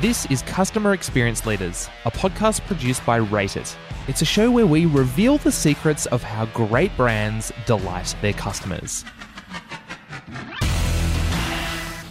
This is Customer Experience Leaders, a podcast produced by Rate It. It's a show where we reveal the secrets of how great brands delight their customers.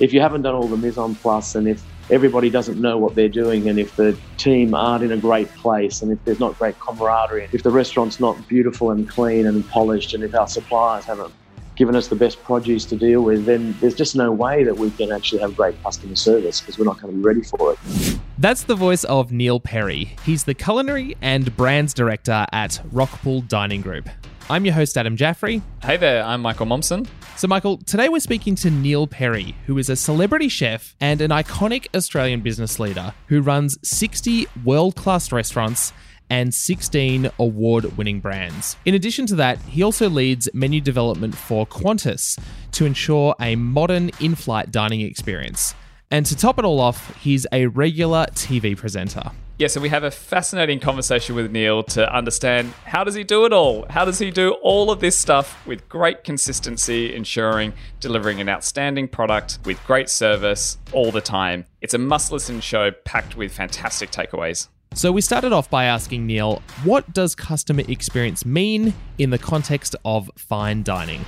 If you haven't done all the mise en place and if everybody doesn't know what they're doing and if the team aren't in a great place and if there's not great camaraderie, if the restaurant's not beautiful and clean and polished and if our suppliers haven't given us the best produce to deal with, then there's just no way that we can actually have great customer service because we're not going to be ready for it. That's the voice of Neil Perry. He's the culinary and brands director at Rockpool Dining Group. I'm your host, Adam Jaffrey. Hey there, I'm Michael Momsen. So, Michael, today we're speaking to Neil Perry, who is a celebrity chef and an iconic Australian business leader who runs 60 world class restaurants and 16 award winning brands. In addition to that, he also leads menu development for Qantas to ensure a modern in flight dining experience. And to top it all off, he's a regular TV presenter. Yeah, so we have a fascinating conversation with Neil to understand how does he do it all? How does he do all of this stuff with great consistency, ensuring delivering an outstanding product with great service all the time? It's a must listen show packed with fantastic takeaways. So we started off by asking Neil, what does customer experience mean in the context of fine dining?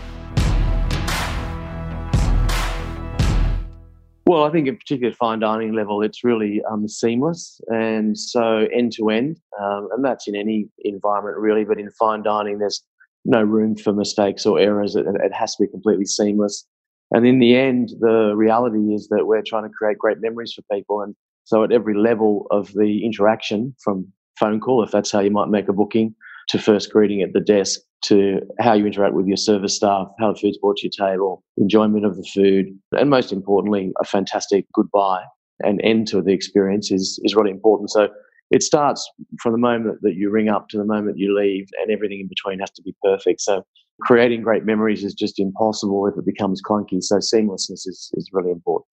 Well, I think in particular fine dining level, it's really um, seamless and so end to end, and that's in any environment really. But in fine dining, there's no room for mistakes or errors. It, it has to be completely seamless. And in the end, the reality is that we're trying to create great memories for people, and so at every level of the interaction, from phone call, if that's how you might make a booking, to first greeting at the desk, to how you interact with your service staff, how the food's brought to your table, enjoyment of the food, and most importantly, a fantastic goodbye and end to the experience is, is really important. So it starts from the moment that you ring up to the moment you leave, and everything in between has to be perfect. So creating great memories is just impossible if it becomes clunky. So seamlessness is, is really important.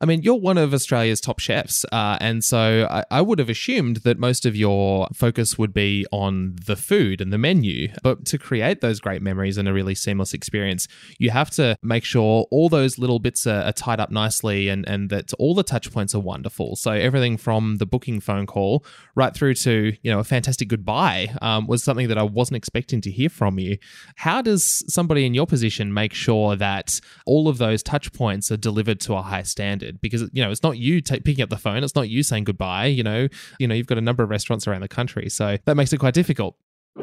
I mean, you're one of Australia's top chefs, uh, and so I, I, would have assumed that most of your focus would be on the food and the menu. But to create those great memories and a really seamless experience, you have to make sure all those little bits are, are tied up nicely and, and that all the touch points are wonderful. So everything from the booking phone call right through to you know a fantastic goodbye um, was something that I wasn't expecting to hear from you. How does somebody in your position make sure that all of those touch points are delivered to a high standard? Because you know it's not you t- picking up the phone it's not you saying goodbye you know you know you've got a number of restaurants around the country. So that makes it quite difficult.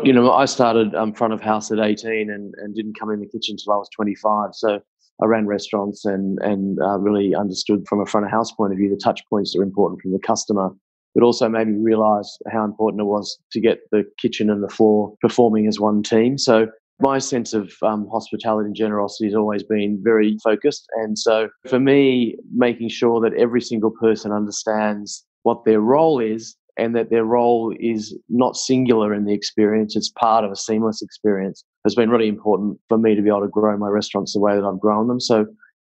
You know i started um, front of house at 18 and, and didn't come in the kitchen until i was 25 so I ran restaurants and and uh, really understood from a front of house point of view the touch points are important from the customer, but also made me realise how important it was to get the kitchen and the floor performing as one team. So my sense of um, hospitality and generosity has always been very focused. And so for me, making sure that every single person understands what their role is and that their role is not singular in the experience, it's part of a seamless experience, has been really important for me to be able to grow my restaurants the way that I've grown them. So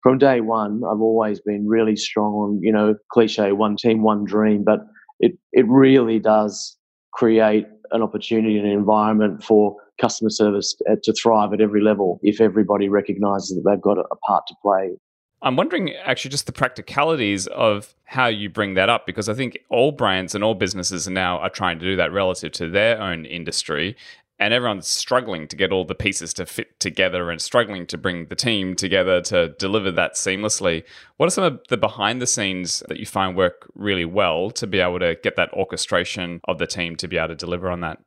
from day one, I've always been really strong on, you know, cliche, one team, one dream, but it, it really does create an opportunity and an environment for customer service uh, to thrive at every level if everybody recognizes that they've got a part to play. I'm wondering actually just the practicalities of how you bring that up because I think all brands and all businesses now are trying to do that relative to their own industry and everyone's struggling to get all the pieces to fit together and struggling to bring the team together to deliver that seamlessly. What are some of the behind the scenes that you find work really well to be able to get that orchestration of the team to be able to deliver on that?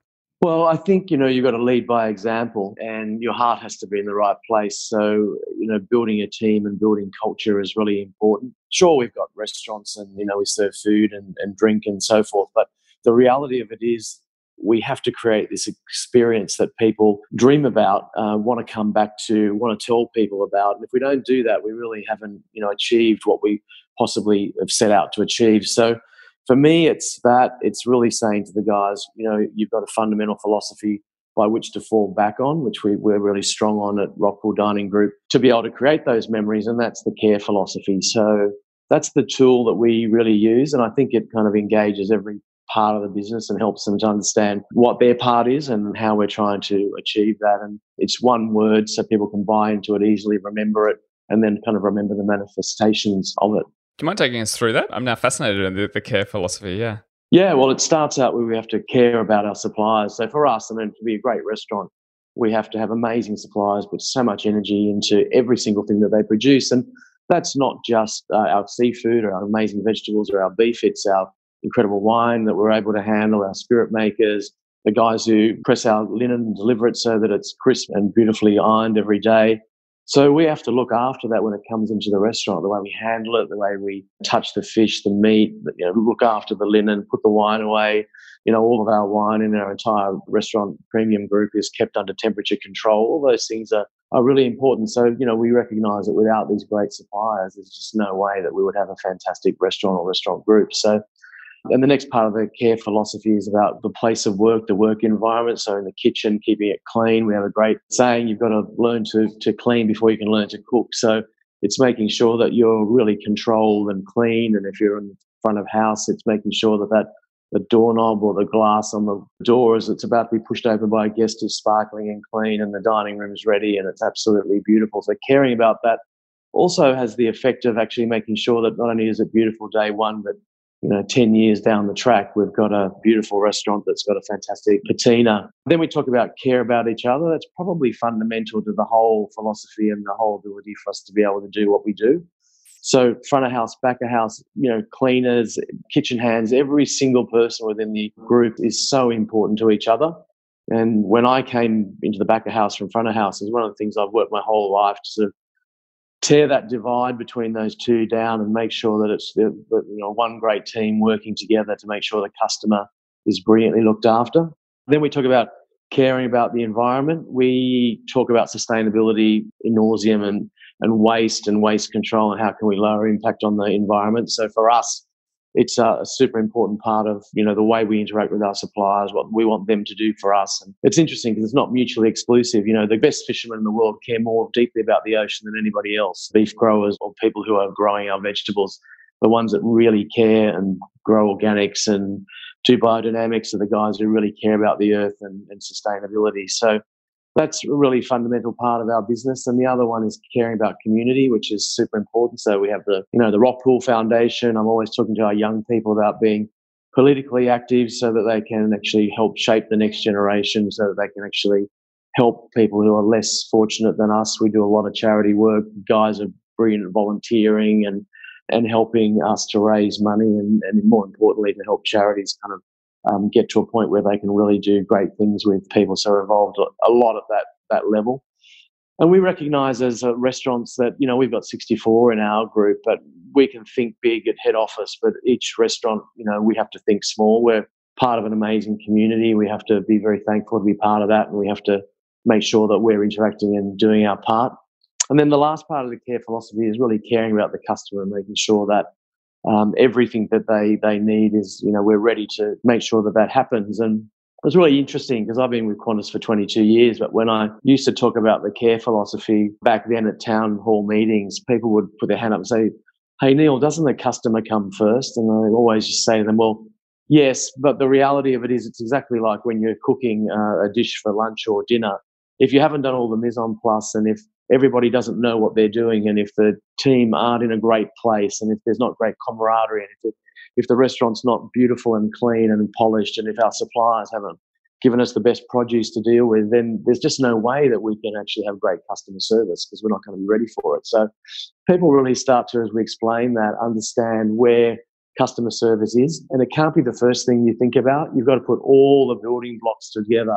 Well, I think, you know, you've got to lead by example and your heart has to be in the right place. So, you know, building a team and building culture is really important. Sure, we've got restaurants and, you know, we serve food and, and drink and so forth. But the reality of it is we have to create this experience that people dream about, uh, want to come back to, want to tell people about. And if we don't do that, we really haven't, you know, achieved what we possibly have set out to achieve. So, for me, it's that it's really saying to the guys, you know, you've got a fundamental philosophy by which to fall back on, which we, we're really strong on at Rockpool Dining Group, to be able to create those memories, and that's the care philosophy. So that's the tool that we really use, and I think it kind of engages every part of the business and helps them to understand what their part is and how we're trying to achieve that. And it's one word so people can buy into it easily, remember it, and then kind of remember the manifestations of it. Do you mind taking us through that? I'm now fascinated in the, the care philosophy. Yeah. Yeah, well, it starts out where we have to care about our suppliers. So for us, I mean, to be a great restaurant, we have to have amazing suppliers, put so much energy into every single thing that they produce. And that's not just uh, our seafood or our amazing vegetables or our beef, it's our incredible wine that we're able to handle, our spirit makers, the guys who press our linen and deliver it so that it's crisp and beautifully ironed every day. So we have to look after that when it comes into the restaurant, the way we handle it, the way we touch the fish, the meat, you know, look after the linen, put the wine away. You know, all of our wine in our entire restaurant premium group is kept under temperature control. All those things are, are really important. So, you know, we recognize that without these great suppliers, there's just no way that we would have a fantastic restaurant or restaurant group. So and the next part of the care philosophy is about the place of work, the work environment. So in the kitchen, keeping it clean. We have a great saying, you've got to learn to, to clean before you can learn to cook. So it's making sure that you're really controlled and clean. And if you're in front of house, it's making sure that that the doorknob or the glass on the door as it's about to be pushed open by a guest is sparkling and clean and the dining room is ready and it's absolutely beautiful. So caring about that also has the effect of actually making sure that not only is it beautiful day one, but you know, 10 years down the track, we've got a beautiful restaurant that's got a fantastic patina. Then we talk about care about each other. That's probably fundamental to the whole philosophy and the whole ability for us to be able to do what we do. So front of house, back of house, you know, cleaners, kitchen hands, every single person within the group is so important to each other. And when I came into the back of house from front of house, is one of the things I've worked my whole life to sort of tear that divide between those two down and make sure that it's the, the, you know one great team working together to make sure the customer is brilliantly looked after. Then we talk about caring about the environment. We talk about sustainability in nauseum and and waste and waste control and how can we lower impact on the environment. So for us, it's a, super important part of you know the way we interact with our suppliers, what we want them to do for us. And it's interesting because it's not mutually exclusive. You know, the best fishermen in the world care more deeply about the ocean than anybody else. Beef growers or people who are growing our vegetables, the ones that really care and grow organics and do biodynamics are the guys who really care about the earth and, and sustainability. So that's a really fundamental part of our business. And the other one is caring about community, which is super important. So we have the, you know, the Rockpool Foundation. I'm always talking to our young people about being politically active so that they can actually help shape the next generation so that they can actually help people who are less fortunate than us. We do a lot of charity work. Guys are brilliant at volunteering and and helping us to raise money and, and more importantly to help charities kind of um, get to a point where they can really do great things with people. So we're involved a lot at that that level. And we recognise as uh, restaurants that you know we've got 64 in our group, but we can think big at head office. But each restaurant, you know, we have to think small. We're part of an amazing community. We have to be very thankful to be part of that, and we have to make sure that we're interacting and doing our part. And then the last part of the care philosophy is really caring about the customer and making sure that um, everything that they they need is you know we're ready to make sure that that happens and it was really interesting because I've been with Qantas for 22 years, but when I used to talk about the care philosophy back then at town hall meetings, people would put their hand up and say, Hey, Neil, doesn't the customer come first? And I always just say to them, Well, yes, but the reality of it is it's exactly like when you're cooking uh, a dish for lunch or dinner. If you haven't done all the mise en place and if everybody doesn't know what they're doing, and if the team aren't in a great place, and if there's not great camaraderie, and if, if the restaurant's not beautiful and clean and polished, and if our suppliers haven't given us the best produce to deal with, then there's just no way that we can actually have great customer service because we're not going to be ready for it. So people really start to, as we explain that, understand where customer service is. And it can't be the first thing you think about. You've got to put all the building blocks together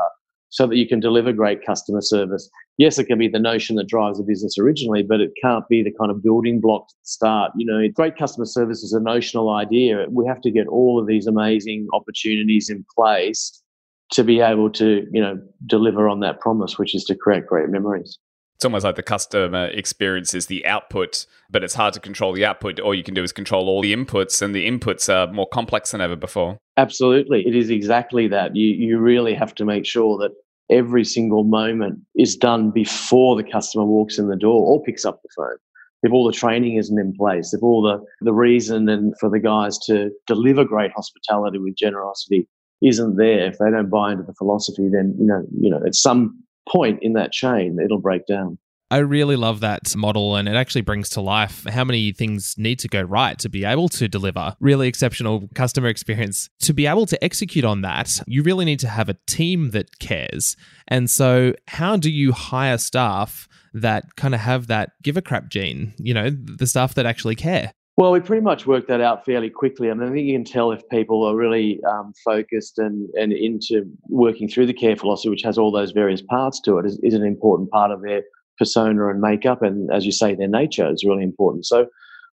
so that you can deliver great customer service. Yes, it can be the notion that drives the business originally, but it can't be the kind of building block to start. You know, great customer service is a notional idea. We have to get all of these amazing opportunities in place to be able to, you know, deliver on that promise, which is to create great memories. It's almost like the customer experience is the output, but it's hard to control the output. All you can do is control all the inputs, and the inputs are more complex than ever before. Absolutely. It is exactly that. You, you really have to make sure that every single moment is done before the customer walks in the door or picks up the phone. If all the training isn't in place, if all the, the reason and for the guys to deliver great hospitality with generosity isn't there, if they don't buy into the philosophy, then you know, you know, at some point in that chain, it'll break down. I really love that model, and it actually brings to life how many things need to go right to be able to deliver really exceptional customer experience. To be able to execute on that, you really need to have a team that cares. And so, how do you hire staff that kind of have that give a crap gene, you know, the staff that actually care? Well, we pretty much worked that out fairly quickly. I mean, I think you can tell if people are really um, focused and, and into working through the care philosophy, which has all those various parts to it, is, is an important part of their persona and makeup. And as you say, their nature is really important. So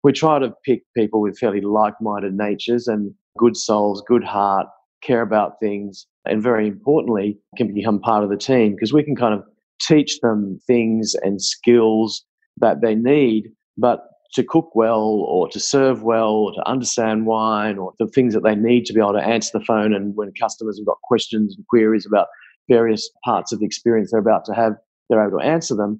we try to pick people with fairly like minded natures and good souls, good heart, care about things, and very importantly, can become part of the team because we can kind of teach them things and skills that they need, but to cook well or to serve well or to understand wine or the things that they need to be able to answer the phone and when customers have got questions and queries about various parts of the experience they're about to have, they're able to answer them.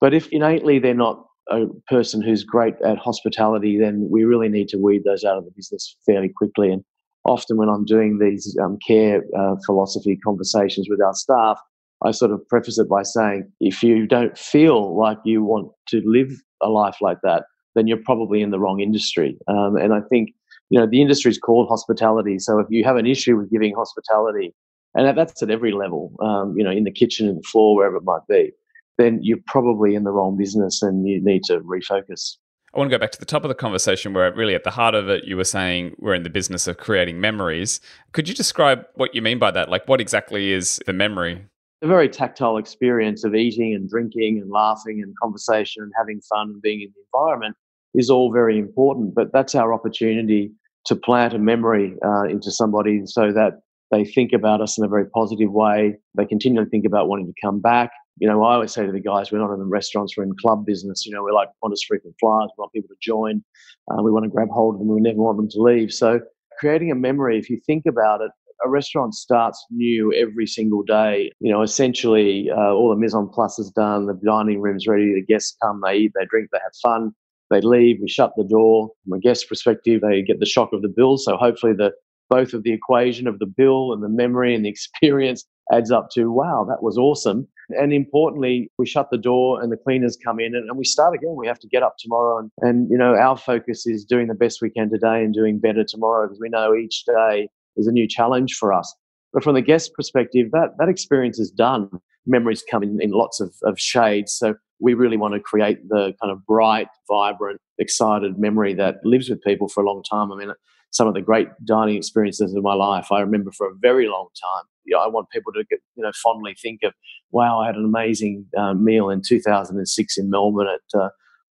But if innately they're not a person who's great at hospitality, then we really need to weed those out of the business fairly quickly. And often when I'm doing these um, care uh, philosophy conversations with our staff, I sort of preface it by saying, if you don't feel like you want to live a life like that, then you're probably in the wrong industry. Um, and I think, you know, the industry is called hospitality. So if you have an issue with giving hospitality, and that's at every level, um, you know, in the kitchen, in the floor, wherever it might be, then you're probably in the wrong business and you need to refocus. I want to go back to the top of the conversation where, really, at the heart of it, you were saying we're in the business of creating memories. Could you describe what you mean by that? Like, what exactly is the memory? A very tactile experience of eating and drinking and laughing and conversation and having fun and being in the environment is all very important. But that's our opportunity to plant a memory uh, into somebody so that they think about us in a very positive way. They continually think about wanting to come back you know, I always say to the guys, we're not in the restaurants, we're in club business. You know, we're like Qantas frequent flyers. We want people to join. Uh, we want to grab hold of them. We never want them to leave. So creating a memory, if you think about it, a restaurant starts new every single day. You know, essentially, uh, all the mise en place is done, the dining room's ready, the guests come, they eat, they drink, they have fun, they leave, we shut the door. From a guest perspective, they get the shock of the bill. So hopefully, the both of the equation of the bill and the memory and the experience adds up to wow, that was awesome. And importantly, we shut the door and the cleaners come in and, and we start again. We have to get up tomorrow. And, and, you know, our focus is doing the best we can today and doing better tomorrow because we know each day is a new challenge for us. But from the guest perspective, that, that experience is done. Memories come in, in lots of, of shades. So we really want to create the kind of bright, vibrant, excited memory that lives with people for a long time. I mean, some of the great dining experiences of my life, I remember for a very long time you know, I want people to get, you know fondly think of, wow, I had an amazing uh, meal in 2006 in Melbourne at uh,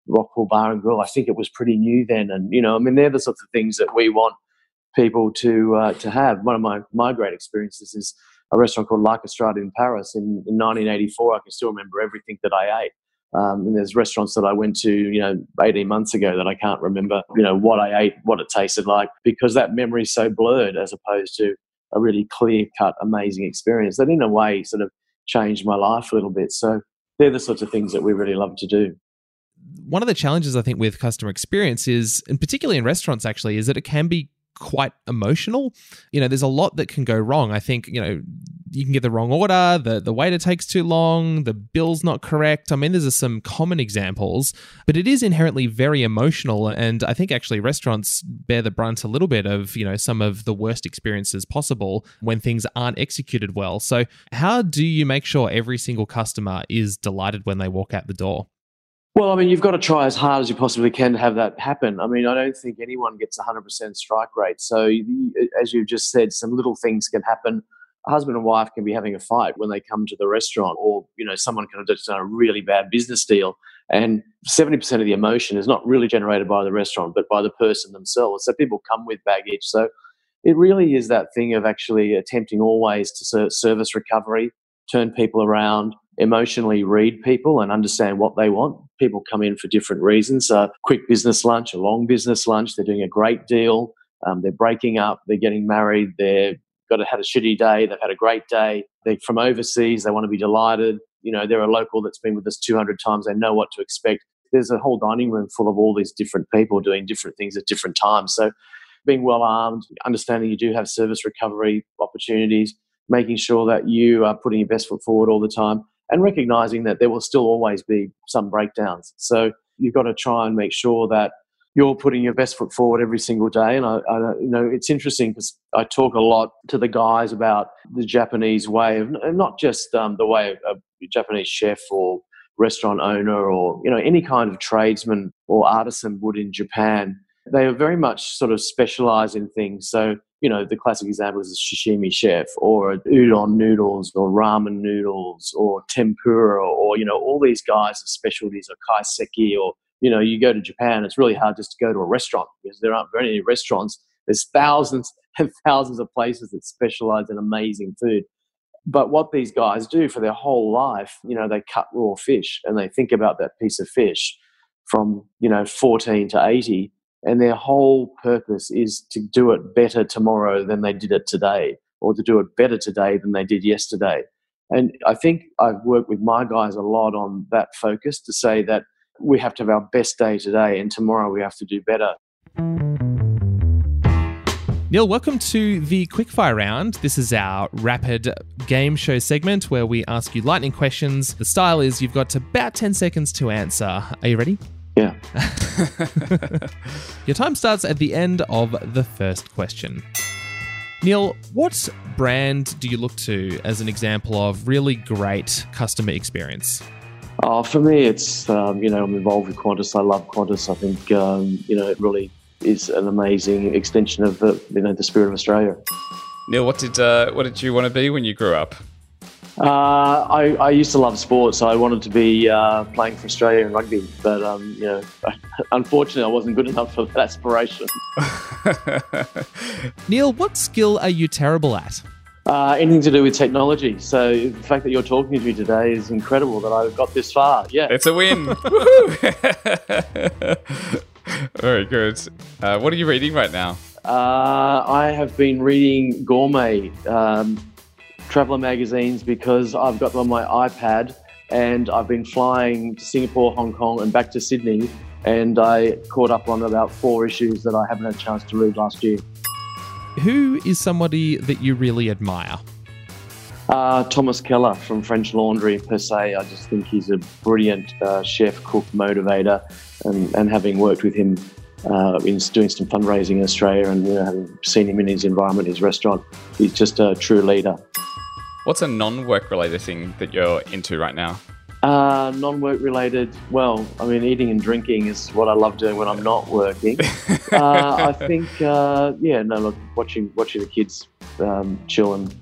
Rockpool Bar and Grill. I think it was pretty new then, and you know, I mean, they're the sorts of things that we want people to uh, to have. One of my my great experiences is a restaurant called La Castrade in Paris in, in 1984. I can still remember everything that I ate. Um, and there's restaurants that I went to, you know, 18 months ago that I can't remember, you know, what I ate, what it tasted like, because that memory is so blurred as opposed to a really clear cut, amazing experience that, in a way, sort of changed my life a little bit. So they're the sorts of things that we really love to do. One of the challenges I think with customer experience is, and particularly in restaurants, actually, is that it can be quite emotional. You know, there's a lot that can go wrong. I think, you know, you can get the wrong order, the, the waiter takes too long, the bill's not correct. I mean, these are some common examples, but it is inherently very emotional. And I think actually restaurants bear the brunt a little bit of, you know, some of the worst experiences possible when things aren't executed well. So, how do you make sure every single customer is delighted when they walk out the door? Well, I mean, you've got to try as hard as you possibly can to have that happen. I mean, I don't think anyone gets 100% strike rate. So, as you've just said, some little things can happen. Husband and wife can be having a fight when they come to the restaurant, or you know, someone can have just done a really bad business deal, and 70% of the emotion is not really generated by the restaurant, but by the person themselves. So people come with baggage. So it really is that thing of actually attempting always to service recovery, turn people around, emotionally read people and understand what they want. People come in for different reasons. A quick business lunch, a long business lunch, they're doing a great deal, um, they're breaking up, they're getting married, they've got to had a shitty day, they've had a great day, they're from overseas, they want to be delighted. You know, they're a local that's been with us 200 times, they know what to expect. There's a whole dining room full of all these different people doing different things at different times. So, being well armed, understanding you do have service recovery opportunities, making sure that you are putting your best foot forward all the time, and recognizing that there will still always be some breakdowns. So you've got to try and make sure that you're putting your best foot forward every single day. And I, I you know, it's interesting because I talk a lot to the guys about the Japanese way of, not just um, the way of a Japanese chef or restaurant owner or you know any kind of tradesman or artisan would in Japan. They are very much sort of specialize in things. So you know the classic example is a sashimi chef or udon noodles or ramen noodles or tempura or you know all these guys' of specialties or kaiseki or you know, you go to Japan, it's really hard just to go to a restaurant because there aren't very many restaurants. There's thousands and thousands of places that specialize in amazing food. But what these guys do for their whole life, you know, they cut raw fish and they think about that piece of fish from, you know, 14 to 80. And their whole purpose is to do it better tomorrow than they did it today, or to do it better today than they did yesterday. And I think I've worked with my guys a lot on that focus to say that we have to have our best day today, and tomorrow we have to do better. Neil, welcome to the quickfire round. This is our rapid game show segment where we ask you lightning questions. The style is you've got about 10 seconds to answer. Are you ready? Yeah. Your time starts at the end of the first question. Neil, what brand do you look to as an example of really great customer experience? Uh, for me, it's um, you know I'm involved with Qantas. I love Qantas. I think um, you know it really is an amazing extension of the you know the spirit of Australia. Neil, what did uh, what did you want to be when you grew up? Uh, I, I, used to love sports. I wanted to be uh, playing for Australia in rugby, but um, you know, unfortunately, I wasn't good enough for that aspiration. Neil, what skill are you terrible at? Uh, anything to do with technology. So the fact that you're talking to me today is incredible that I've got this far. Yeah, it's a win. Very good. Uh, what are you reading right now? Uh, I have been reading Gourmet um, Traveller magazines because I've got them on my iPad and I've been flying to Singapore, Hong Kong, and back to Sydney. And I caught up on about four issues that I haven't had a chance to read last year. Who is somebody that you really admire? Uh, Thomas Keller from French Laundry, per se. I just think he's a brilliant uh, chef, cook, motivator, and, and having worked with him uh, in doing some fundraising in Australia and you know, having seen him in his environment, his restaurant, he's just a true leader. What's a non work related thing that you're into right now? Uh, non-work related. Well, I mean, eating and drinking is what I love doing when I'm not working. uh, I think, uh, yeah, no, look, watching watching the kids um, chill and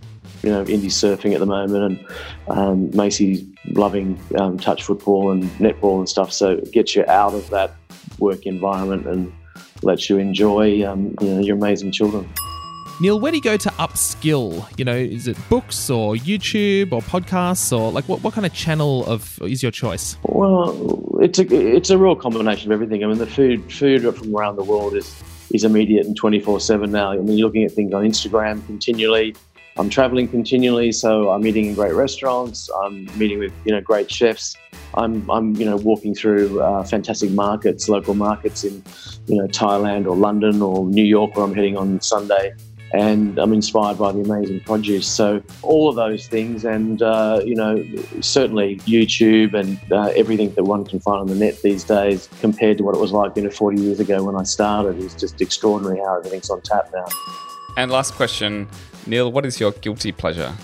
you know Indy surfing at the moment, and um, Macy loving um, touch football and netball and stuff. So it gets you out of that work environment and lets you enjoy um, you know, your amazing children. Neil, where do you go to upskill? You know, is it books or YouTube or podcasts or like what, what kind of channel of is your choice? Well, it's a it's a real combination of everything. I mean, the food food from around the world is is immediate and twenty four seven now. I mean, you're looking at things on Instagram continually. I'm traveling continually, so I'm eating in great restaurants. I'm meeting with you know great chefs. I'm I'm you know walking through uh, fantastic markets, local markets in you know Thailand or London or New York, where I'm heading on Sunday and I'm inspired by the amazing produce. So all of those things, and uh, you know, certainly YouTube and uh, everything that one can find on the net these days, compared to what it was like, you know, 40 years ago when I started, is just extraordinary how everything's on tap now. And last question, Neil, what is your guilty pleasure?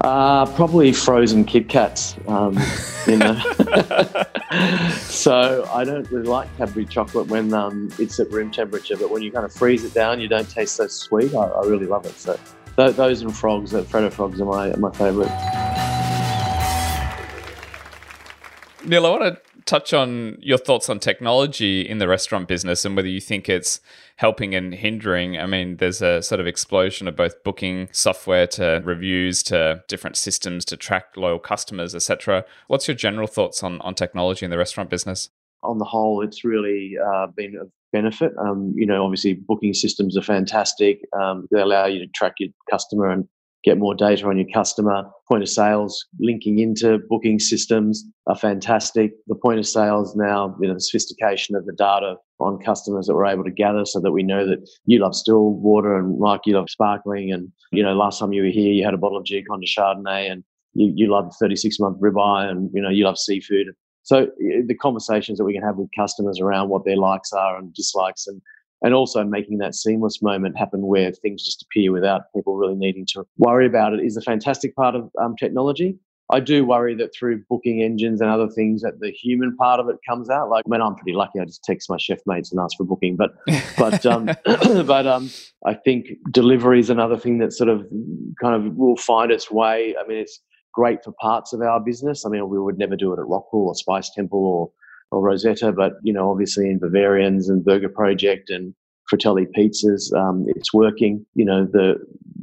Uh, probably frozen Kit Kats. Um, you know, so I don't really like Cadbury chocolate when um, it's at room temperature, but when you kind of freeze it down, you don't taste so sweet. I, I really love it. So th- those and frogs, uh, Freddo frogs, are my my favourite. Neil, I want to touch on your thoughts on technology in the restaurant business and whether you think it's helping and hindering. I mean, there's a sort of explosion of both booking software to reviews to different systems to track loyal customers, etc. What's your general thoughts on, on technology in the restaurant business? On the whole, it's really uh, been of benefit. Um, you know, obviously, booking systems are fantastic. Um, they allow you to track your customer and get more data on your customer. Point of sales linking into booking systems are fantastic. The point of sales now, you know, the sophistication of the data on customers that we're able to gather so that we know that you love still water and Mike, you love sparkling. And, you know, last time you were here, you had a bottle of G Chardonnay and you, you love 36 month ribeye and you know you love seafood so eh, the conversations that we can have with customers around what their likes are and dislikes and and also making that seamless moment happen where things just appear without people really needing to worry about it is a fantastic part of um, technology. I do worry that through booking engines and other things that the human part of it comes out. Like, I mean, I'm pretty lucky. I just text my chef mates and ask for booking. But, but, um, but um, I think delivery is another thing that sort of kind of will find its way. I mean, it's great for parts of our business. I mean, we would never do it at Rockpool or Spice Temple or or Rosetta, but you know, obviously in Bavarians and Burger Project and Fratelli Pizzas, um, it's working. You know, the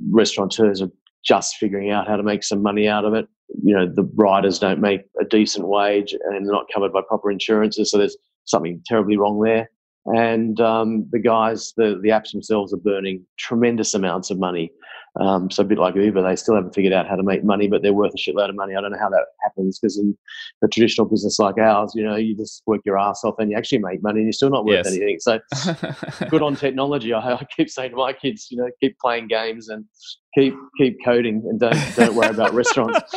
restaurateurs are just figuring out how to make some money out of it. You know, the riders don't make a decent wage and they're not covered by proper insurances, so there's something terribly wrong there. And um, the guys, the the apps themselves are burning tremendous amounts of money. Um, so a bit like Uber, they still haven't figured out how to make money, but they're worth a shitload of money. I don't know how that happens because in a traditional business like ours, you know, you just work your ass off and you actually make money and you're still not worth yes. anything. So good on technology. I, I, keep saying to my kids, you know, keep playing games and keep keep coding and don't don't worry about restaurants.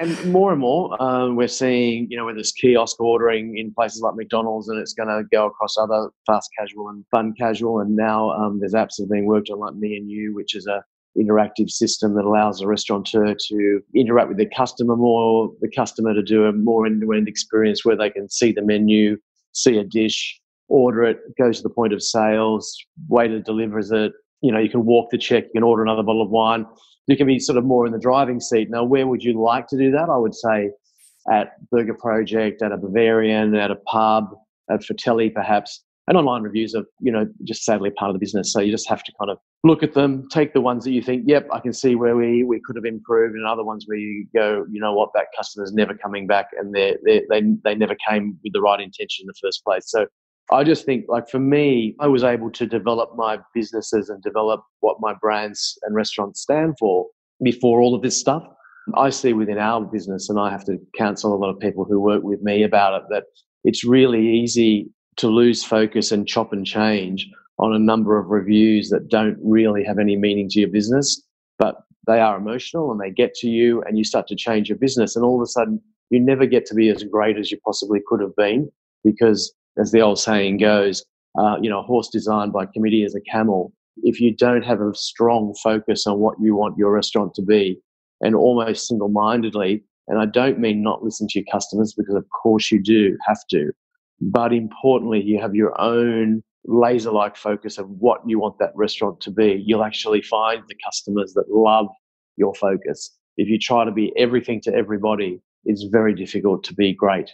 And more and more, um, we're seeing, you know, where there's kiosk ordering in places like McDonald's and it's going to go across other fast casual and fun casual. And now um, there's apps that are being worked on like Me and You, which is a interactive system that allows a restaurateur to interact with their customer more, the customer to do a more end-to-end experience where they can see the menu, see a dish, order it, go to the point of sales, waiter delivers it. You know, you can walk the check, you can order another bottle of wine. You can be sort of more in the driving seat. Now, where would you like to do that? I would say at Burger Project, at a Bavarian, at a pub, at Fratelli perhaps. And online reviews are, you know, just sadly part of the business. So you just have to kind of look at them, take the ones that you think, yep, I can see where we, we could have improved, and other ones where you go, you know what, that customer's never coming back, and they they they they never came with the right intention in the first place. So I just think, like for me, I was able to develop my businesses and develop what my brands and restaurants stand for before all of this stuff. I see within our business, and I have to counsel a lot of people who work with me about it, that it's really easy to lose focus and chop and change on a number of reviews that don't really have any meaning to your business, but they are emotional and they get to you and you start to change your business. And all of a sudden, you never get to be as great as you possibly could have been because, as the old saying goes, uh, you know, a horse designed by committee is a camel. If you don't have a strong focus on what you want your restaurant to be and almost single mindedly, and I don't mean not listen to your customers because, of course, you do have to, but importantly, you have your own laser like focus of what you want that restaurant to be, you'll actually find the customers that love your focus. If you try to be everything to everybody, it's very difficult to be great.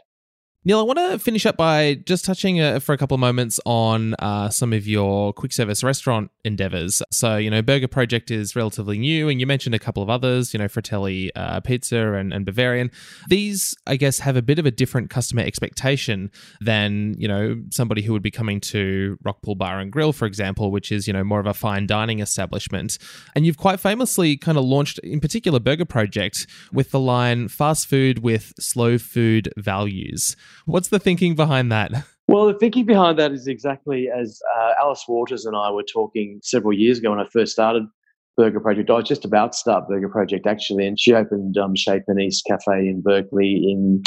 Neil, I want to finish up by just touching uh, for a couple of moments on uh, some of your quick service restaurant endeavors. So, you know, Burger Project is relatively new, and you mentioned a couple of others, you know, Fratelli uh, Pizza and, and Bavarian. These, I guess, have a bit of a different customer expectation than, you know, somebody who would be coming to Rockpool Bar and Grill, for example, which is, you know, more of a fine dining establishment. And you've quite famously kind of launched, in particular, Burger Project with the line fast food with slow food values. What's the thinking behind that? Well, the thinking behind that is exactly as uh, Alice Waters and I were talking several years ago when I first started Burger Project. I was just about to start Burger Project actually, and she opened um, Chez Panisse Cafe in Berkeley in,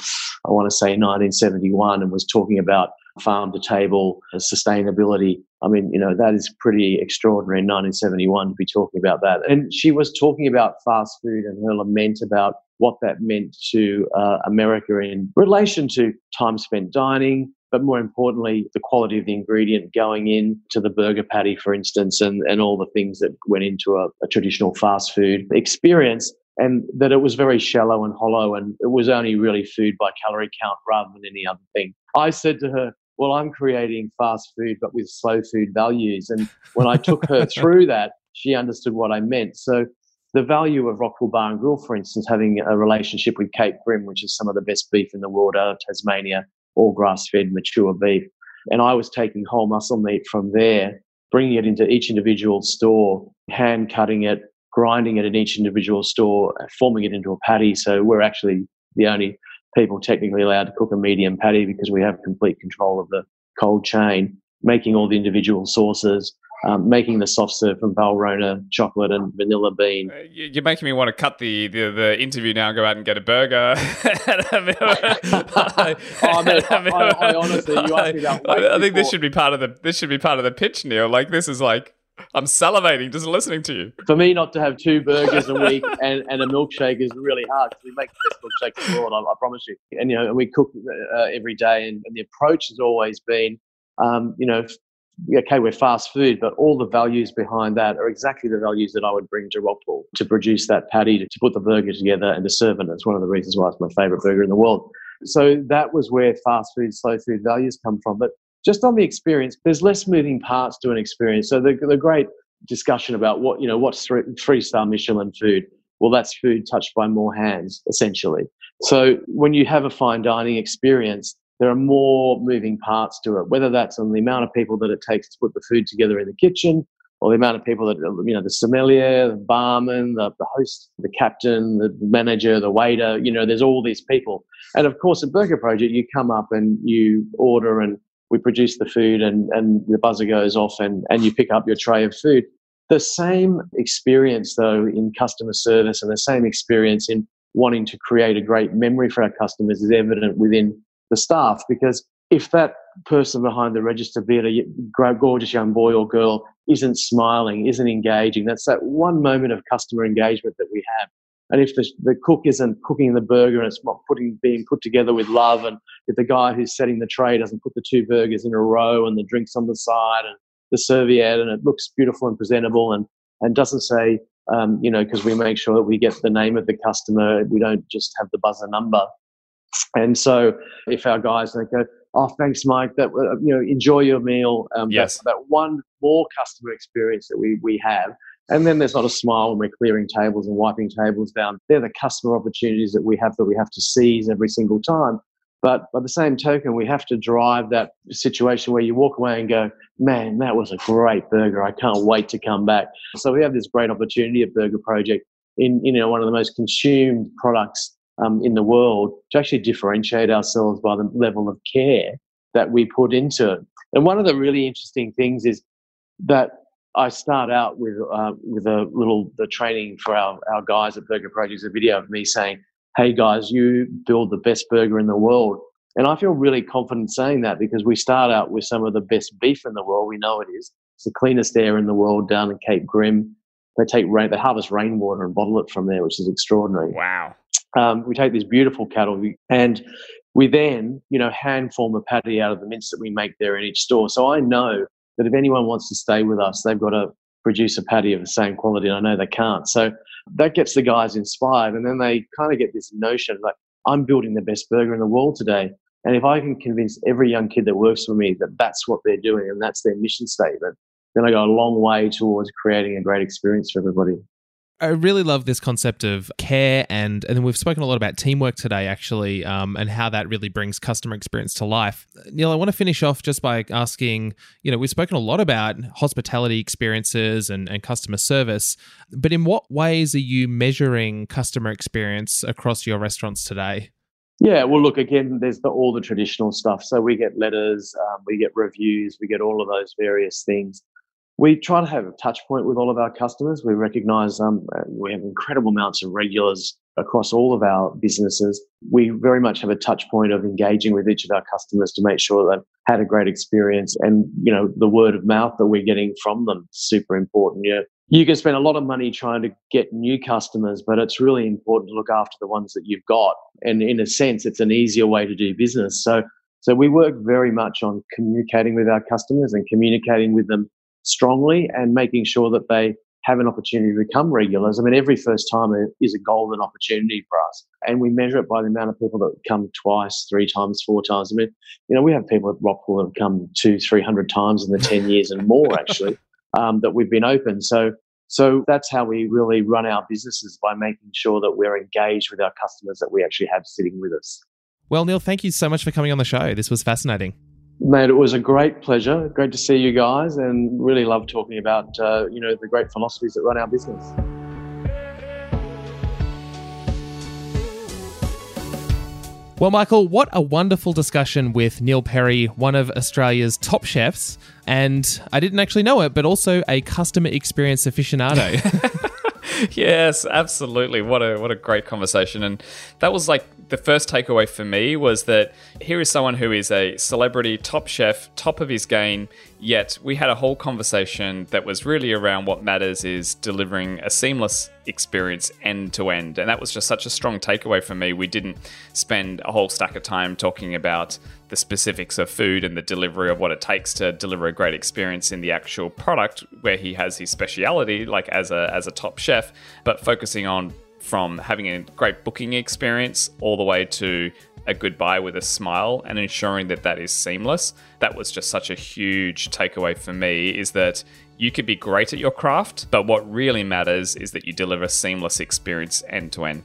I want to say, 1971, and was talking about farm to table sustainability. I mean, you know, that is pretty extraordinary in 1971 to be talking about that. And she was talking about fast food and her lament about what that meant to uh, America in relation to time spent dining, but more importantly, the quality of the ingredient going in to the burger patty, for instance, and, and all the things that went into a, a traditional fast food experience. And that it was very shallow and hollow, and it was only really food by calorie count rather than any other thing. I said to her, Well, I'm creating fast food, but with slow food values. And when I took her through that, she understood what I meant. So the value of Rockpool Bar and Grill, for instance, having a relationship with Cape Grim, which is some of the best beef in the world out of Tasmania, all grass fed, mature beef. And I was taking whole muscle meat from there, bringing it into each individual store, hand cutting it, grinding it in each individual store, forming it into a patty. So we're actually the only people technically allowed to cook a medium patty because we have complete control of the cold chain, making all the individual sauces, um, making the soft serve from Valrhona chocolate and vanilla bean. Uh, you're making me want to cut the, the, the interview now and go out and get a burger. I, honestly, you asked me that. I, I think this should be part of the this should be part of the pitch, Neil. Like this is like I'm salivating just listening to you. For me, not to have two burgers a week and, and a milkshake is really hard we make the best milkshakes in the world, I, I, promise you. And, you know, we cook uh, every day, and, and, the approach has always been, um, you know, okay, we're fast food, but all the values behind that are exactly the values that I would bring to Rockpool to produce that patty, to, put the burger together and to serve it. It's one of the reasons why it's my favorite burger in the world. So that was where fast food, slow food values come from. But just on the experience, there's less moving parts to an experience. So the, the great discussion about what, you know, what's three, three star Michelin food? Well, that's food touched by more hands, essentially. So when you have a fine dining experience, there are more moving parts to it, whether that's on the amount of people that it takes to put the food together in the kitchen, or the amount of people that, you know, the sommelier, the barman, the, the host, the captain, the manager, the waiter, you know, there's all these people. And of course, at Burger Project, you come up and you order and we produce the food and, and the buzzer goes off and, and you pick up your tray of food. The same experience, though, in customer service and the same experience in wanting to create a great memory for our customers is evident within the staff because if that person behind the register, be it a gorgeous young boy or girl, isn't smiling, isn't engaging, that's that one moment of customer engagement that we have. And if the, the cook isn't cooking the burger and it's not putting, being put together with love, and if the guy who's setting the tray doesn't put the two burgers in a row and the drinks on the side and the serviette and it looks beautiful and presentable and, and doesn't say, um, you know, because we make sure that we get the name of the customer, we don't just have the buzzer number. And so if our guys they go, oh, thanks, Mike, that uh, you know, enjoy your meal. Um, yes. That, that one more customer experience that we we have and then there's not a smile when we're clearing tables and wiping tables down. They're the customer opportunities that we have that we have to seize every single time. But by the same token, we have to drive that situation where you walk away and go, man, that was a great burger. I can't wait to come back. So we have this great opportunity at Burger Project in, you know, one of the most consumed products um, in the world to actually differentiate ourselves by the level of care that we put into it. And one of the really interesting things is that I start out with uh, with a little the training for our, our guys at Burger Project, a video of me saying, "Hey guys, you build the best burger in the world." And I feel really confident saying that because we start out with some of the best beef in the world. We know it is. It's the cleanest air in the world down in Cape Grim. They take rain, they harvest rainwater and bottle it from there, which is extraordinary. Wow. Um, we take these beautiful cattle and we then, you know, hand form a patty out of the mince that we make there in each store. So I know that if anyone wants to stay with us, they've got to produce a patty of the same quality. And I know they can't. So that gets the guys inspired. And then they kind of get this notion like, I'm building the best burger in the world today. And if I can convince every young kid that works for me that that's what they're doing and that's their mission statement, then I go a long way towards creating a great experience for everybody. I really love this concept of care, and and we've spoken a lot about teamwork today, actually, um, and how that really brings customer experience to life. Neil, I want to finish off just by asking, you know, we've spoken a lot about hospitality experiences and, and customer service, but in what ways are you measuring customer experience across your restaurants today? Yeah, well, look again. There's the, all the traditional stuff. So we get letters, um, we get reviews, we get all of those various things we try to have a touch point with all of our customers. We recognize um, we have incredible amounts of regulars across all of our businesses. We very much have a touch point of engaging with each of our customers to make sure they've had a great experience. And, you know, the word of mouth that we're getting from them is super important. You, know, you can spend a lot of money trying to get new customers, but it's really important to look after the ones that you've got. And in a sense, it's an easier way to do business. So, so we work very much on communicating with our customers and communicating with them strongly and making sure that they have an opportunity to become regulars. I mean, every first timer is a golden opportunity for us. And we measure it by the amount of people that come twice, three times, four times. I mean, you know, we have people at Rockpool that have come two, three hundred times in the 10 years and more, actually, um, that we've been open. So, so that's how we really run our businesses by making sure that we're engaged with our customers that we actually have sitting with us. Well, Neil, thank you so much for coming on the show. This was fascinating. Mate, it was a great pleasure. Great to see you guys, and really love talking about uh, you know the great philosophies that run our business. Well, Michael, what a wonderful discussion with Neil Perry, one of Australia's top chefs. And I didn't actually know it, but also a customer experience aficionado. yes, absolutely. What a what a great conversation. And that was like the first takeaway for me was that here is someone who is a celebrity, top chef, top of his game, yet we had a whole conversation that was really around what matters is delivering a seamless experience end to end. And that was just such a strong takeaway for me. We didn't spend a whole stack of time talking about the specifics of food and the delivery of what it takes to deliver a great experience in the actual product where he has his speciality like as a as a top chef, but focusing on from having a great booking experience all the way to a goodbye with a smile and ensuring that that is seamless. That was just such a huge takeaway for me is that you could be great at your craft, but what really matters is that you deliver a seamless experience end to end.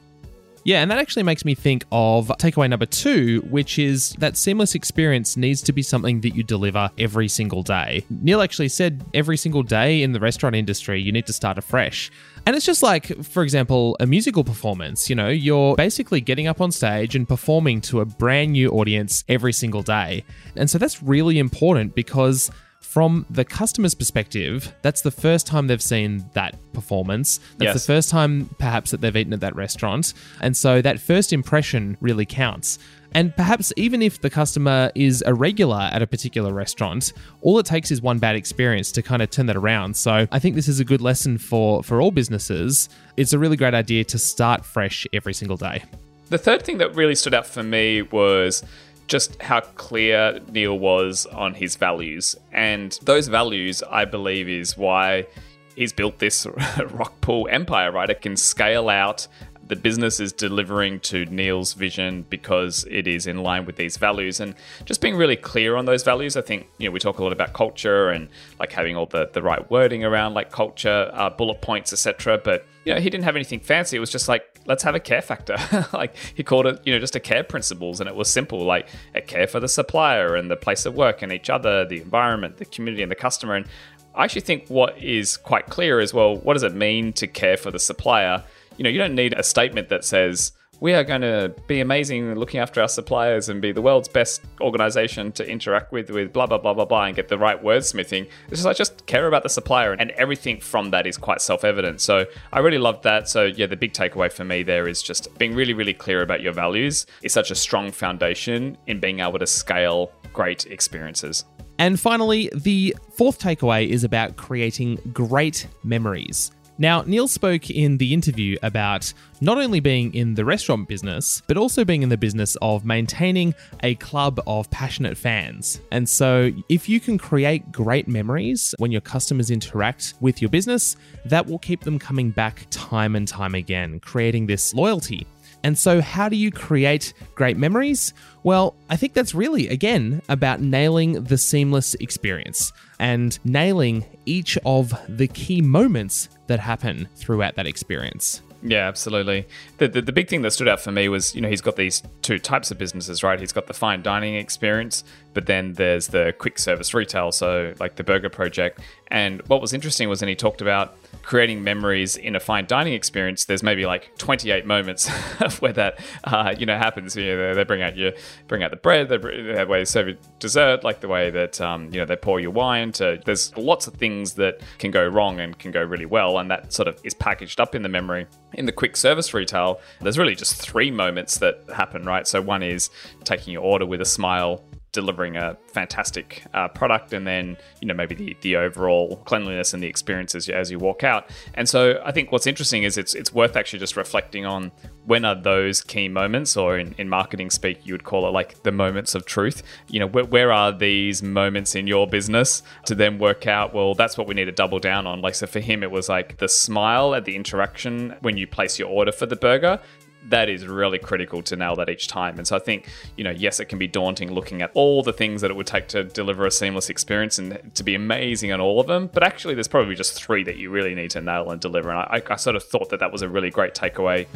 Yeah, and that actually makes me think of takeaway number two, which is that seamless experience needs to be something that you deliver every single day. Neil actually said every single day in the restaurant industry, you need to start afresh. And it's just like, for example, a musical performance. You know, you're basically getting up on stage and performing to a brand new audience every single day. And so that's really important because from the customer's perspective, that's the first time they've seen that performance. That's Yes. the first time perhaps that they've eaten at that restaurant. And so that first impression really counts. And perhaps even if the customer is a regular at a particular restaurant, all it takes is one bad experience to kind of turn that around. So I think this is a good lesson for for all businesses. It's a really great idea to start fresh every single day. The third thing that really stood out for me was just how clear Neil was on his values. And those values, I believe, is why he's built this Rockpool empire, right? It can scale out. The business is delivering to Neil's vision because it is in line with these values. And just being really clear on those values, I think, you know, we talk a lot about culture and like having all the, the right wording around like culture, uh, bullet points, etc. But, you know, he didn't have anything fancy. It was just like, let's have a care factor. like he called it, you know, just a care principles. And it was simple, like a care for the supplier and the place of work and each other, the environment, the community and the customer. And I actually think what is quite clear is well, what does it mean to care for the supplier? You know, you don't need a statement that says, we are going to be amazing looking after our suppliers and be the world's best organization to interact with, with blah, blah, blah, blah, blah, and get the right wordsmithing. this is like, just care about the supplier. And everything from that is quite self evident. So I really loved that. So, yeah, the big takeaway for me there is just being really, really clear about your values is such a strong foundation in being able to scale great experiences. And finally, the fourth takeaway is about creating great memories. Now, Neil spoke in the interview about not only being in the restaurant business, but also being in the business of maintaining a club of passionate fans. And so, if you can create great memories when your customers interact with your business, that will keep them coming back time and time again, creating this loyalty. And so, how do you create great memories? Well, I think that's really, again, about nailing the seamless experience and nailing each of the key moments that happen throughout that experience. Yeah, absolutely. The, the the big thing that stood out for me was, you know, he's got these two types of businesses, right? He's got the fine dining experience, but then there's the quick service retail, so like the Burger Project. And what was interesting was, when he talked about creating memories in a fine dining experience. There's maybe like 28 moments where that, uh, you know, happens. You know, they, they bring out your bring out the bread, they, the way they serve you dessert, like the way that um, you know they pour your wine. To there's lots of things that can go wrong and can go really well, and that sort of is packaged up in the memory. In the quick service retail, there's really just three moments that happen, right? So one is taking your order with a smile, delivering a fantastic uh, product and then you know maybe the, the overall cleanliness and the experience as you, as you walk out. And so i think what's interesting is it's it's worth actually just reflecting on when are those key moments or in, in marketing speak you would call it like the moments of truth. You know where, where are these moments in your business to then work out well that's what we need to double down on? Like so for him it was like the smile at the interaction when you place your order for the burger that is really critical to nail that each time. And so I think, you know, yes, it can be daunting looking at all the things that it would take to deliver a seamless experience and to be amazing on all of them. But actually, there's probably just three that you really need to nail and deliver. And I, I sort of thought that that was a really great takeaway.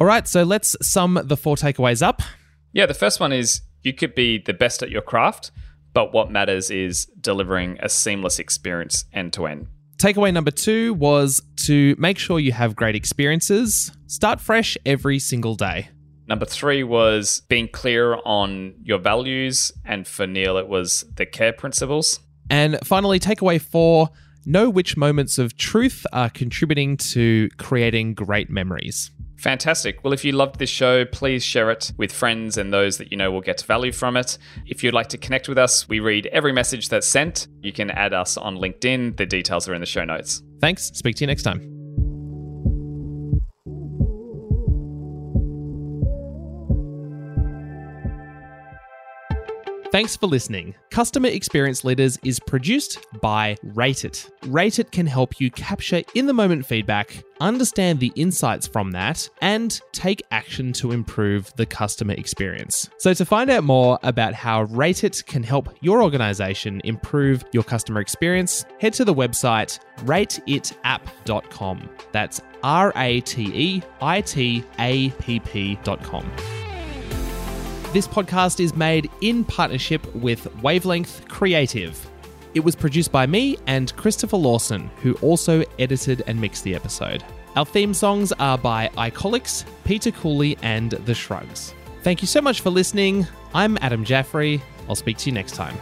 All right, so let's sum the four takeaways up. Yeah, the first one is you could be the best at your craft, but what matters is delivering a seamless experience end to end. Takeaway number two was to make sure you have great experiences. Start fresh every single day. Number three was being clear on your values. And for Neil, it was the care principles. And finally, takeaway four know which moments of truth are contributing to creating great memories. Fantastic. Well, if you loved this show, please share it with friends and those that you know will get value from it. If you'd like to connect with us, we read every message that's sent. You can add us on LinkedIn. The details are in the show notes. Thanks. Speak to you next time. Thanks for listening. Customer Experience Leaders is produced by Rate It. Rate It can help you capture in the moment feedback, understand the insights from that, and take action to improve the customer experience. So, to find out more about how Rate It can help your organization improve your customer experience, head to the website rateitapp.com. That's R A T E I T A P P.com. This podcast is made in partnership with Wavelength Creative. It was produced by me and Christopher Lawson, who also edited and mixed the episode. Our theme songs are by Icolics, Peter Cooley, and The Shrugs. Thank you so much for listening. I'm Adam Jaffrey. I'll speak to you next time.